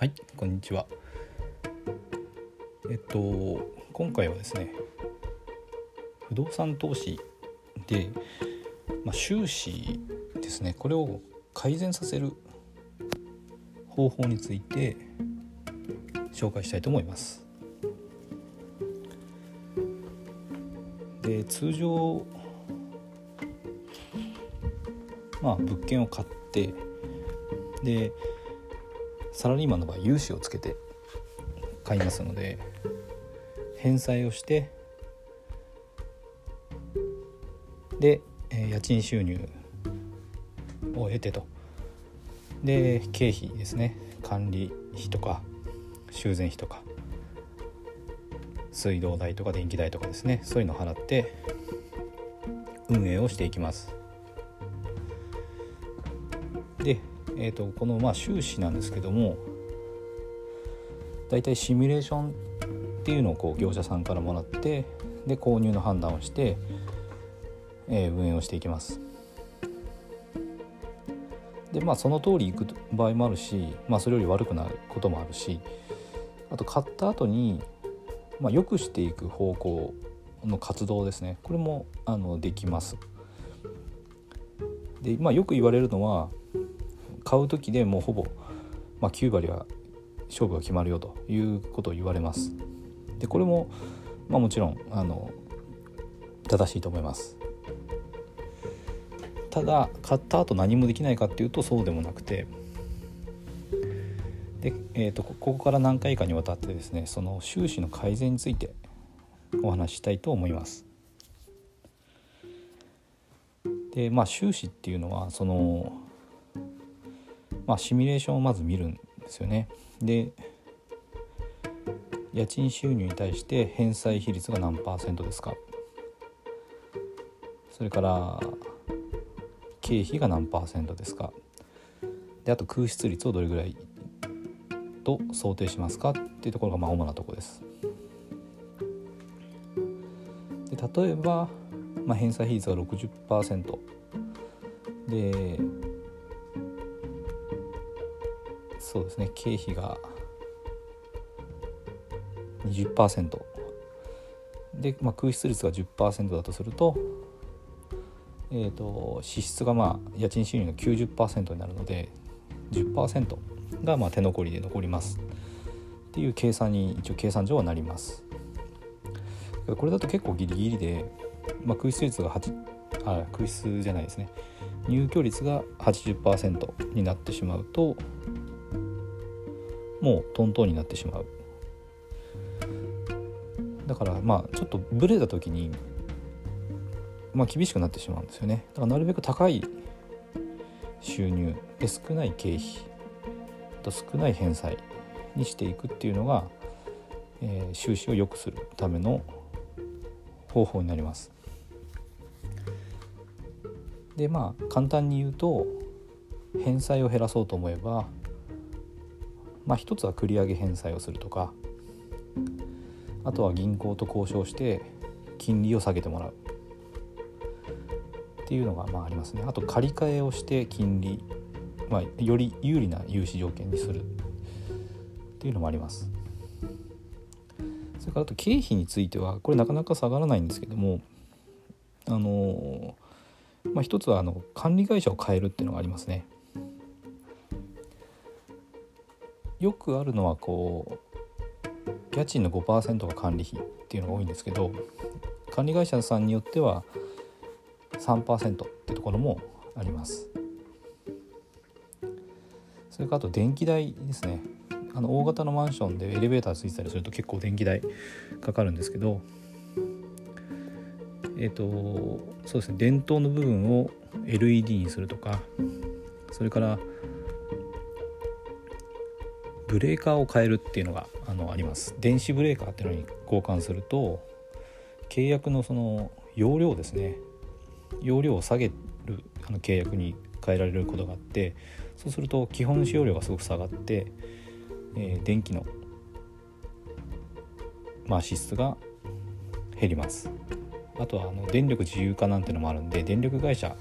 はいこんにちは。えっと今回はですね不動産投資で、まあ、収支ですねこれを改善させる方法について紹介したいと思います。で通常まあ物件を買ってでサラリーマンの場合融資をつけて買いますので返済をしてで、え家賃収入を得てと。で経費ですね。管理費とか修繕費とか水道代とか電気代とかですね。そういうのを払って運営をしていきます。で、えーと、このまあ収支なんですけども大体シミュレーションっていうのをこう業者さんからもらってで購入の判断をして、えー、運営をしていきますでまあその通りいく場合もあるし、まあ、それより悪くなることもあるしあと買った後にまあ、良くしていく方向の活動ですねこれもあのできます。で、まあ、よく言われるのは買う時でもうほぼ、まあ、9割は勝負が決まるよということを言われます。でこれも、まあ、もちろんあの正しいと思います。ただ買った後何もできないかっていうとそうでもなくてで、えーと、ここから何回かにわたってですねその収支の改善についてお話ししたいと思います。でまあ収支っていうのはそのまあシミュレーションをまず見るんですよね。で家賃収入に対して返済比率が何パーセントですかそれから経費が何パーセントですかであと空室率をどれぐらいと想定しますかっていうところがまあ主なところです。で例えば、まあ、返済比率が60%でそうですね。経費が20%で、まあ、空室率が10%だとすると,、えーと、支出がまあ家賃収入の90%になるので10%がまあ手残りで残ります。っていう計算に一応計算上はなります。これだと結構ギリギリで、まあ、空室率が8あ空室じゃないですね。入居率が80%になってしまうともうトントンになってしまうだからまあちょっとブレた時にまあ厳しくなってしまうんですよねだからなるべく高い収入で少ない経費と少ない返済にしていくっていうのが、えー、収支を良くするための方法になります。でまあ簡単に言うと返済を減らそうと思えば、まあ、一つは繰り上げ返済をするとかあとは銀行と交渉して金利を下げてもらうっていうのがまあありますねあと借り換えをして金利まあ、より有利な融資条件にするっていうのもあります。それからあと経費についてはこれなかなか下がらないんですけどもあのまあ一つはあの管理会社を変えるっていうのがありますね。よくあるのはこう家賃の5%が管理費っていうのが多いんですけど管理会社さんによっては3%ってところもあります。それからあと電気代ですねあの大型のマンションでエレベーターついてたりすると結構電気代かかるんですけどえっ、ー、とそうですね電灯の部分を LED にするとかそれからブレーカーを変えるっていうのがあのあります。電子ブレーカーっていうのに交換すると契約のその容量ですね。容量を下げるあの契約に変えられることがあってそうすると基本使用量がすごく下がって、えー、電気の、まあ、支出が減ります。あとはあの電力自由化なんてのもあるんで電力会社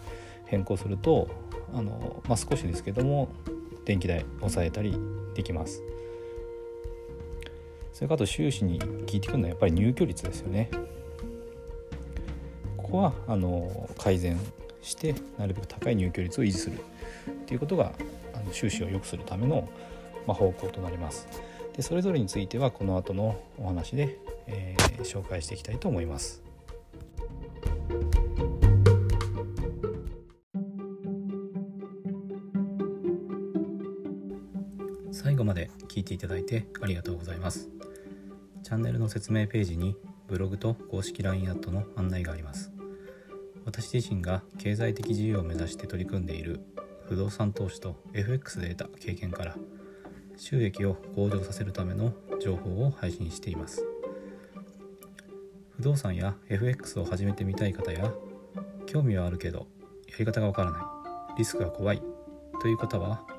変更するとあの、まあ、少しですけども電気代抑えたりできます。それからあと収支に効いてくるのはやっぱり入居率ですよね。ここはあの改善してなるべく高い入居率を維持するっていうことがあの収支を良くするための、まあ、方向となります。でそれぞれについてはこの後のお話で、えー、紹介していきたいと思います。まで聞いていただいてありがとうございます。チャンネルの説明ページにブログと公式 LINE アットの案内があります。私自身が経済的自由を目指して取り組んでいる不動産投資と FX で得た経験から収益を向上させるための情報を配信しています。不動産や FX を始めてみたい方や興味はあるけどやり方がわからないリスクが怖いという方は